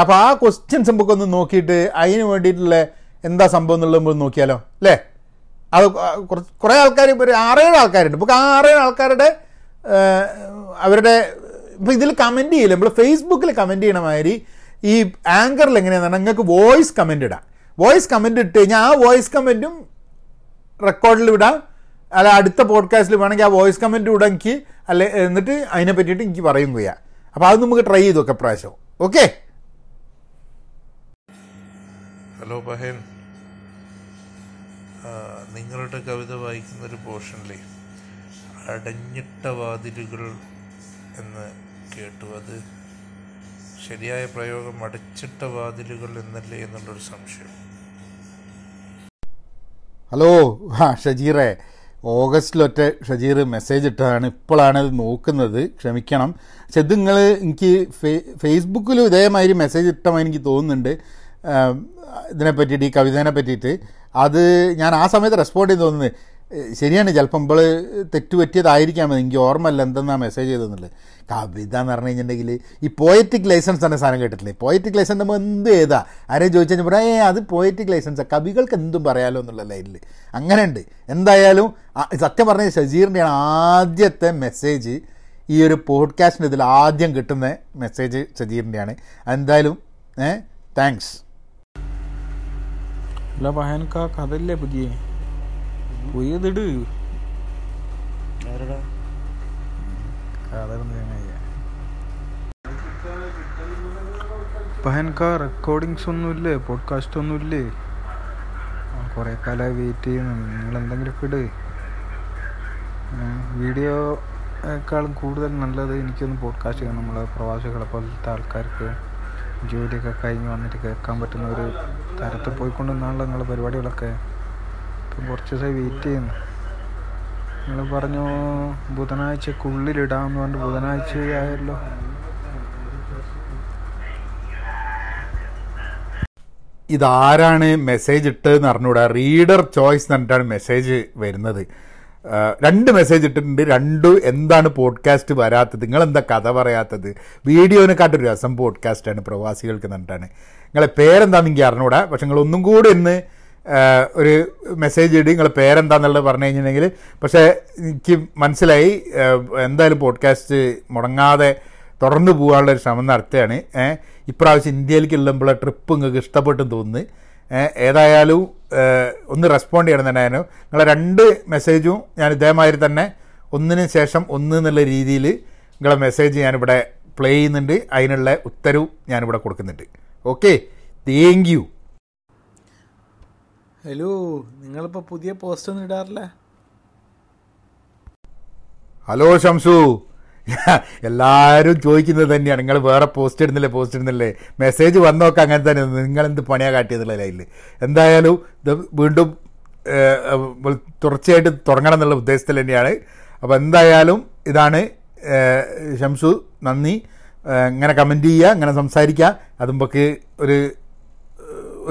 അപ്പോൾ ആ ക്വസ്റ്റ്യൻസ് നമുക്കൊന്ന് നോക്കിയിട്ട് അതിന് വേണ്ടിയിട്ടുള്ള എന്താ സംഭവം എന്നുള്ളത് നമ്മൾ നോക്കിയാലോ അല്ലേ? അത് കുറച്ച് കുറേ ആൾക്കാർ ഇപ്പോൾ ഒരു ആറേഴ് ആൾക്കാരുണ്ട്. നമുക്ക് ആ ആറേഴ് ആൾക്കാരുടെ അവരുടെ ഇപ്പോൾ ഇതിൽ കമന്റ് ചെയ്യില്ല? നമ്മൾ ഫേസ്ബുക്കിൽ കമന്റ് ചെയ്യണ മാതിരി ഈ ആങ്കറിൽ എങ്ങനെയാണെന്ന് പറഞ്ഞാൽ നിങ്ങൾക്ക് വോയിസ് കമന്റ് ഇടാം. വോയിസ് കമന്റ് ഇട്ട് കഴിഞ്ഞാൽ ആ വോയിസ് കമന്റും റെക്കോർഡിൽ വിടാം അല്ല അടുത്ത പോഡ്കാസ്റ്റിൽ വേണമെങ്കിൽ ആ വോയിസ് കമന്റ് വിടാം എനിക്ക്. അല്ലെ എന്നിട്ട് അതിനെ പറ്റിയിട്ട് എനിക്ക് പറയും ചെയ്യാം. അപ്പോൾ അത് നമുക്ക് ട്രൈ ചെയ്തു നോക്കാം പ്രാവശ്യം ഓക്കെ ഹലോ ബഹേൻ നിങ്ങളുടെ കവിത വായിക്കുന്ന ഒരു പോർഷനിലെ അടഞ്ഞിട്ട വാതിലുകൾ എന്ന് കേട്ടു. അത് ശരിയായ പ്രയോഗം അടച്ചിട്ട വാതിലുകൾ എന്നല്ലേ എന്നുള്ളൊരു സംശയം. ഹലോ ആ ഷജീറെ. ഓഗസ്റ്റിലൊറ്റ ഷജീർ മെസ്സേജ് ഇട്ടതാണ്. ഇപ്പോഴാണ് ഇത് നോക്കുന്നത്. ക്ഷമിക്കണം. പക്ഷെ ഇത് നിങ്ങൾ എനിക്ക് ഫേ ഫേസ്ബുക്കിലും ഇതേമാതിരി മെസ്സേജ് ഇട്ടമായി എനിക്ക് തോന്നുന്നുണ്ട്. ഇതിനെ പറ്റിയിട്ട് ഈ കവിതേനെ പറ്റിയിട്ട് അത് ഞാൻ ആ സമയത്ത് റെസ്പോണ്ട് ചെയ്ത് തോന്നുന്നത് ശരിയാണ് ചിലപ്പോൾ നമ്മൾ തെറ്റ് പറ്റിയതായിരിക്കാം. എനിക്ക് ഓർമ്മയല്ല എന്തെന്നാ മെസ്സേജ് ചെയ്തെന്നുള്ളത് കവിത എന്ന് പറഞ്ഞു കഴിഞ്ഞിട്ടുണ്ടെങ്കിൽ ഈ പോയറ്റിക് ലൈസൻസ് തന്നെ സാധനം കേട്ടിട്ടില്ലേ? പോയറ്റിക് ലൈസൻസ് നമ്മൾ എന്ത് ഏതാ ആരെയും ചോദിച്ചു കഴിഞ്ഞാൽ പറയാം ഏ അത് പോയറ്റിക് ലൈസൻസാണ് കവികൾക്ക് എന്തും പറയാലോ എന്നുള്ള ലൈനിൽ അങ്ങനെ ഉണ്ട് എന്തായാലും സത്യം പറഞ്ഞ ഷജീറിന്റെയാണ് ആദ്യത്തെ മെസ്സേജ് ഈ ഒരു പോഡ്കാസ്റ്റിന്റെ ഇതിൽ ആദ്യം കിട്ടുന്ന മെസ്സേജ് ഷജീറിന്റെയാണ് എന്തായാലും ഏ താങ്ക്സ് അല്ല കാ കഥല്ലേ പുതിയ? പുതിയതിട് ആരടാ? പഹൻകാ റെക്കോർഡിങ്സ് ഒന്നുമില്ലേ പോഡ്കാസ്റ്റ് ഒന്നുമില്ലേ കുറേ കാലമായി വെയിറ്റ് ചെയ്യുന്നു. നിങ്ങൾ എന്തെങ്കിലും ഇട്. വീഡിയോക്കാളും കൂടുതൽ നല്ലത് എനിക്കൊന്ന് പോഡ്കാസ്റ്റ് ചെയ്യണം. നമ്മളെ പ്രവാസികളെ പോലത്തെ ആൾക്കാർക്ക് ജോലിയൊക്കെ കഴിഞ്ഞ് വന്നിട്ട് കേൾക്കാൻ പറ്റുന്ന ഒരു തരത്തിൽ പോയിക്കൊണ്ടിരുന്നാണല്ലോ നിങ്ങളുടെ പരിപാടികളൊക്കെ. കുറച്ച് ദിവസമായി വെയിറ്റ് ചെയ്യുന്നു. നിങ്ങൾ പറഞ്ഞു ബുധനാഴ്ചക്കുള്ളിലിടാമെന്ന് പറഞ്ഞു ബുധനാഴ്ച ആയല്ലോ. ഇതാരാണ് മെസ്സേജ് ഇട്ടതെന്ന് അറിഞ്ഞുകൂടാ റീഡർ ചോയ്സ് എന്ന് പറഞ്ഞിട്ടാണ് മെസ്സേജ് വരുന്നത്. രണ്ട് മെസ്സേജ് ഇട്ടിട്ടുണ്ട്. രണ്ടും എന്താണ് പോഡ്കാസ്റ്റ് വരാത്തത്? നിങ്ങളെന്താ കഥ പറയാത്തത്? വീഡിയോനെക്കാട്ടൊരു രസം പോഡ്കാസ്റ്റാണ് പ്രവാസികൾക്ക് എന്നിട്ടാണ് നിങ്ങളെ പേരെന്താണെന്ന് എനിക്ക് അറിഞ്ഞുകൂടാ പക്ഷെ നിങ്ങൾ ഒന്നും ഇന്ന് ഒരു മെസ്സേജ് ഇടി നിങ്ങളെ പേരെന്താന്നുള്ളത് പറഞ്ഞു കഴിഞ്ഞിട്ടുണ്ടെങ്കിൽ പക്ഷേ എനിക്ക് മനസ്സിലായി എന്തായാലും പോഡ്കാസ്റ്റ് മുടങ്ങാതെ തുടർന്ന് പോകാനുള്ള ഒരു ശ്രമം നടത്തുകയാണ്. ഏഹ് ഇന്ത്യയിലേക്ക് ഉള്ളുമ്പോൾ ട്രിപ്പ് നിങ്ങൾക്ക് ഇഷ്ടപ്പെട്ടെന്ന് തോന്നുന്നു. ഏതായാലും ഒന്ന് റെസ്പോണ്ട് ചെയ്യണം തന്നെയായിരുന്നു. നിങ്ങളെ രണ്ട് മെസ്സേജും ഞാൻ ഇതേമാതിരി തന്നെ ഒന്നിന് ശേഷം ഒന്ന് എന്നുള്ള രീതിയിൽ നിങ്ങളെ മെസ്സേജ് ഞാനിവിടെ പ്ലേ ചെയ്യുന്നുണ്ട്. അതിനുള്ള ഉത്തരവും ഞാനിവിടെ കൊടുക്കുന്നുണ്ട്. ഓക്കെ താങ്ക് യു ഹലോ നിങ്ങളിപ്പോൾ പുതിയ പോസ്റ്റ് ഒന്നും ഇടാറില്ല? ഹലോ ഷംസു എല്ലാവരും ചോദിക്കുന്നത് തന്നെയാണ് നിങ്ങൾ വേറെ പോസ്റ്റ് ഇടുന്നില്ലേ പോസ്റ്റ് ഇടുന്നില്ലേ? മെസ്സേജ് വന്നൊക്കെ അങ്ങനെ തന്നെ. നിങ്ങൾ എന്ത് പണിയാ കാട്ടിയതുള്ള ലൈനിൽ എന്തായാലും ഇത് വീണ്ടും തുടർച്ചയായിട്ട് തുടങ്ങണം എന്നുള്ള ഉദ്ദേശത്തിൽ തന്നെയാണ്. അപ്പോൾ എന്തായാലും ഇതാണ് ഷംസു നന്ദി. ഇങ്ങനെ കമന്റ് ചെയ്യുക ഇങ്ങനെ സംസാരിക്കുക. അതുമ്പോൾക്ക് ഒരു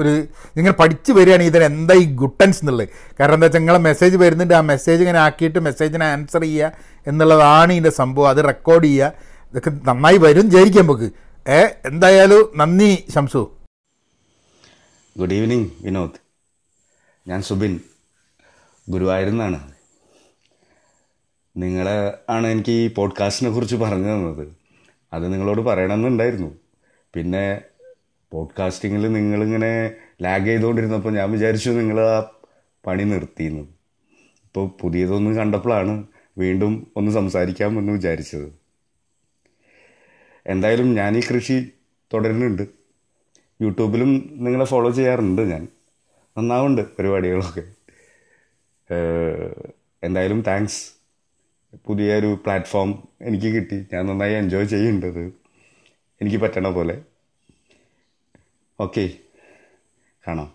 ഒരു നിങ്ങൾ പഠിച്ച് വരികയാണ് ഇതിന് എന്താ ഈ ഗുട്ടൻസ് എന്നുള്ളത്? കാരണം എന്താ വെച്ചാൽ നിങ്ങളെ മെസ്സേജ് വരുന്നുണ്ട് ആ മെസ്സേജ് ഇങ്ങനെ ആക്കിയിട്ട് മെസ്സേജിനെ ആൻസർ ചെയ്യുക എന്നുള്ളതാണ് ഇതിന്റെ സംഭവം. അത് റെക്കോർഡ് ചെയ്യുക. ഇതൊക്കെ നന്നായി വരും വിചാരിക്കാം നമുക്ക്. ഏ എന്തായാലും നന്ദി ശംസു. Good evening Vinod. ഞാൻ സുബിൻ. ഗുരുവായൂരിൽ നിങ്ങളെ ആണ് എനിക്ക് ഈ പോഡ്കാസ്റ്റിനെ കുറിച്ച് പറഞ്ഞു തന്നത്. അത് നിങ്ങളോട് പറയണമെന്നുണ്ടായിരുന്നു. പിന്നെ പോഡ്കാസ്റ്റിങ്ങിൽ നിങ്ങളിങ്ങനെ ലാഗ് ചെയ്തുകൊണ്ടിരുന്നപ്പോൾ ഞാൻ വിചാരിച്ചു നിങ്ങൾ ആ പണി നിർത്തിയെന്ന് ഇപ്പോൾ പുതിയതൊന്നും കണ്ടപ്പോഴാണ് വീണ്ടും ഒന്ന് സംസാരിക്കാമെന്ന് വിചാരിച്ചത്. എന്തായാലും ഞാൻ ഈ കൃഷി തുടരുന്നുണ്ട്. യൂട്യൂബിലും നിങ്ങളെ ഫോളോ ചെയ്യാറുണ്ട് ഞാൻ. നന്നാവുണ്ട് പരിപാടികളൊക്കെ. എന്തായാലും താങ്ക്സ് പുതിയൊരു പ്ലാറ്റ്ഫോം എനിക്ക് കിട്ടി. ഞാൻ നന്നായി എൻജോയ് ചെയ്യുന്നുണ്ടത് എനിക്ക് പറ്റണ പോലെ. ഓക്കെ. കാണാം.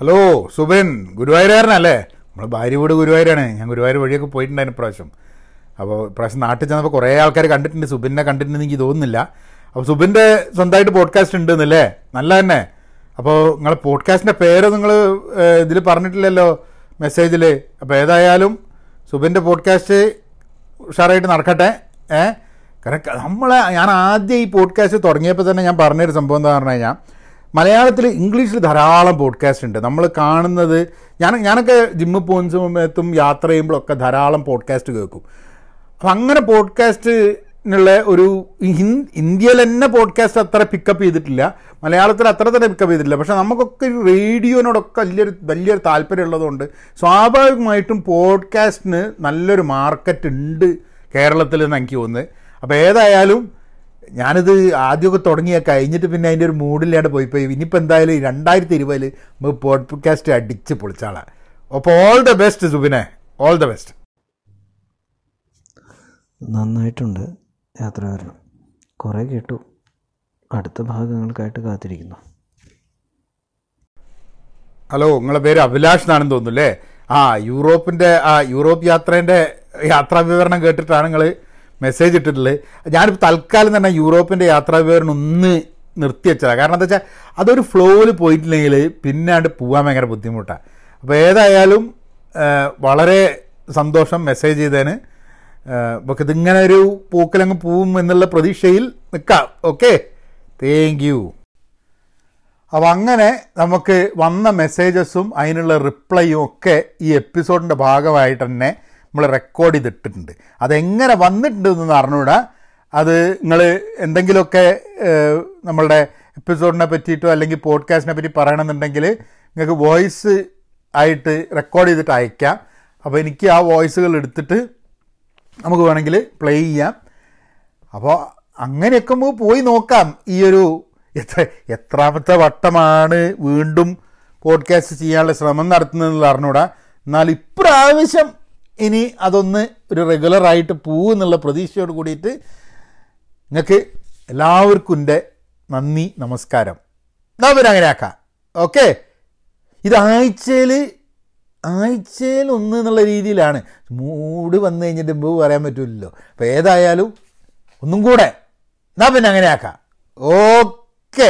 ഹലോ സുബിൻ. ഗുരുവായൂരായിരുന്നല്ലേ നമ്മൾ ഭാര്യ വീട് ഗുരുവായൂരാണ്. ഞാൻ ഗുരുവായൂർ വഴിയൊക്കെ പോയിട്ടുണ്ടായിരുന്നു ഇപ്രാവശ്യം. അപ്പോൾ ഇപ്രാവശ്യം നാട്ടിൽ ചെന്നപ്പോൾ കുറേ ആൾക്കാർ കണ്ടിട്ടുണ്ട്. സുബിനെ കണ്ടിട്ടുണ്ടെന്ന് എനിക്ക് തോന്നുന്നില്ല. അപ്പോൾ സുബിന്റെ സ്വന്തമായിട്ട് പോഡ്കാസ്റ്റ് ഉണ്ട് എന്നല്ലേ നല്ല തന്നെ. അപ്പോൾ നിങ്ങളെ പോഡ്കാസ്റ്റിന്റെ പേര് നിങ്ങൾ ഇതിൽ പറഞ്ഞിട്ടില്ലല്ലോ? മെസ്സേജിൽ അപ്പോൾ ഏതായാലും സുബിന്റെ പോഡ്കാസ്റ്റ് ഉഷാറായിട്ട് നടക്കട്ടെ. ഏ? കാരണം നമ്മളെ ഞാൻ ആദ്യം ഈ പോഡ്കാസ്റ്റ് തുടങ്ങിയപ്പോൾ തന്നെ ഞാൻ പറഞ്ഞൊരു സംഭവം എന്താ പറഞ്ഞു കഴിഞ്ഞാൽ മലയാളത്തിൽ ഇംഗ്ലീഷിൽ ധാരാളം പോഡ്കാസ്റ്റ് ഉണ്ട്. നമ്മൾ കാണുന്നത് ഞാൻ ഞാനൊക്കെ ജിമ്മിൽ പോകുന്ന സമയത്തും യാത്ര ചെയ്യുമ്പോഴൊക്കെ ധാരാളം പോഡ്കാസ്റ്റ് കേൾക്കും. അപ്പം അങ്ങനെ പോഡ്കാസ്റ്റിനുള്ള ഒരു ഇന്ത്യയിൽ തന്നെ പോഡ്കാസ്റ്റ് അത്ര പിക്കപ്പ് ചെയ്തിട്ടില്ല. മലയാളത്തിൽ അത്ര തന്നെ പിക്കപ്പ് ചെയ്തിട്ടില്ല. പക്ഷേ നമുക്കൊക്കെ റേഡിയോനോടൊക്കെ വലിയൊരു വലിയൊരു താല്പര്യം ഉള്ളതുകൊണ്ട് സ്വാഭാവികമായിട്ടും പോഡ്കാസ്റ്റിന് നല്ലൊരു മാർക്കറ്റ് ഉണ്ട് കേരളത്തിൽ എന്ന് എനിക്ക് തോന്നുന്നത്. അപ്പോൾ ഏതായാലും ഞാനിത് ആദ്യമൊക്കെ തുടങ്ങിയ കഴിഞ്ഞിട്ട് പിന്നെ അതിന്റെ ഒരു മൂഡില്ലാണ്ട് പോയി പോയി ഇനിയിപ്പോൾ എന്തായാലും ഈ രണ്ടായിരത്തി ഇരുപതിൽ നമുക്ക് പോഡ്കാസ്റ്റ് അടിച്ച് പൊളിച്ചാളാണ് അപ്പോൾ ഓൾ ദ ബെസ്റ്റ് സുബിനെ. ഓൾ ദ ബെസ്റ്റ് നന്നായിട്ടുണ്ട് യാത്രാവരണം കുറേ കേട്ടു. അടുത്ത ഭാഗങ്ങൾക്കായിട്ട് കാത്തിരിക്കുന്നു. ഹലോ നിങ്ങളെ പേര് അഭിലാഷ് എന്നാണെന്ന് തോന്നുന്നു അല്ലേ? ആ യൂറോപ്പിന്റെ ആ യൂറോപ്പ് യാത്രേന്റെ യാത്രാ വിവരണം കേട്ടിട്ടാണ് നിങ്ങൾ മെസ്സേജ് ഇട്ടിട്ടുള്ളത്. ഞാനിപ്പോൾ തൽക്കാലം തന്നെ യൂറോപ്പിന്റെ യാത്രാ വിവരണം ഒന്ന് നിർത്തി വെച്ചതാണ് കാരണം എന്താ വെച്ചാൽ അതൊരു ഫ്ലോയിൽ പോയിട്ടില്ലെങ്കിൽ പിന്നാണ്ട് പോകാൻ ഭയങ്കര ബുദ്ധിമുട്ടാണ് അപ്പോൾ ഏതായാലും വളരെ സന്തോഷം മെസ്സേജ് ചെയ്തതിന്. നമുക്ക് ഇതിങ്ങനെ ഒരു പൂക്കലങ്ങ് പോവും എന്നുള്ള പ്രതീക്ഷയിൽ നിൽക്കാം ഓക്കെ താങ്ക് യു അപ്പോൾ അങ്ങനെ നമുക്ക് വന്ന മെസ്സേജസും അതിനുള്ള റിപ്ലൈയും ഒക്കെ ഈ എപ്പിസോഡിന്റെ ഭാഗമായിട്ട് തന്നെ നമ്മൾ റെക്കോർഡ് ചെയ്തിട്ടിട്ടുണ്ട്. അതെങ്ങനെ വന്നിട്ടുണ്ടെന്ന് അറിഞ്ഞൂടാ. അത് നിങ്ങൾ എന്തെങ്കിലുമൊക്കെ നമ്മളുടെ എപ്പിസോഡിനെ പറ്റിയിട്ടോ അല്ലെങ്കിൽ പോഡ്കാസ്റ്റിനെ പറ്റി പറയണമെന്നുണ്ടെങ്കിൽ നിങ്ങൾക്ക് വോയിസ് ആയിട്ട് റെക്കോർഡ് ചെയ്തിട്ട് അയക്കാം. അപ്പോൾ എനിക്ക് ആ വോയിസുകൾ എടുത്തിട്ട് നമുക്ക് വേണമെങ്കിൽ പ്ലേ ചെയ്യാം. അപ്പോൾ അങ്ങനെയൊക്കെ നമുക്ക് പോയി നോക്കാം. ഈ ഒരു എത്ര എത്രാമത്തെ വട്ടമാണ് വീണ്ടും പോഡ്കാസ്റ്റ് ചെയ്യാനുള്ള ശ്രമം നടത്തുന്നതെന്ന് അറിഞ്ഞൂടാ. എന്നാൽ ഇപ്രാവശ്യം ഇനി അതൊന്ന് ഒരു റെഗുലറായിട്ട് പോവുന്നുള്ള പ്രതീക്ഷയോട് കൂടിയിട്ട് നിങ്ങൾക്ക് എല്ലാവർക്കും എന്റെ നന്ദി നമസ്കാരം. അങ്ങനെ ആക്കാം. ഓക്കെ ഇത് ആഴ്ചയിൽ ആഴ്ചയിൽ ഒന്ന് എന്നുള്ള രീതിയിലാണ്. മൂട് വന്നു കഴിഞ്ഞിട്ട് മുമ്പ് പറയാൻ പറ്റില്ലല്ലോ അപ്പോൾ ഏതായാലും ഒന്നും കൂടെ. എന്നാൽ പിന്നെ അങ്ങനെ ആക്കാം. ഓക്കെ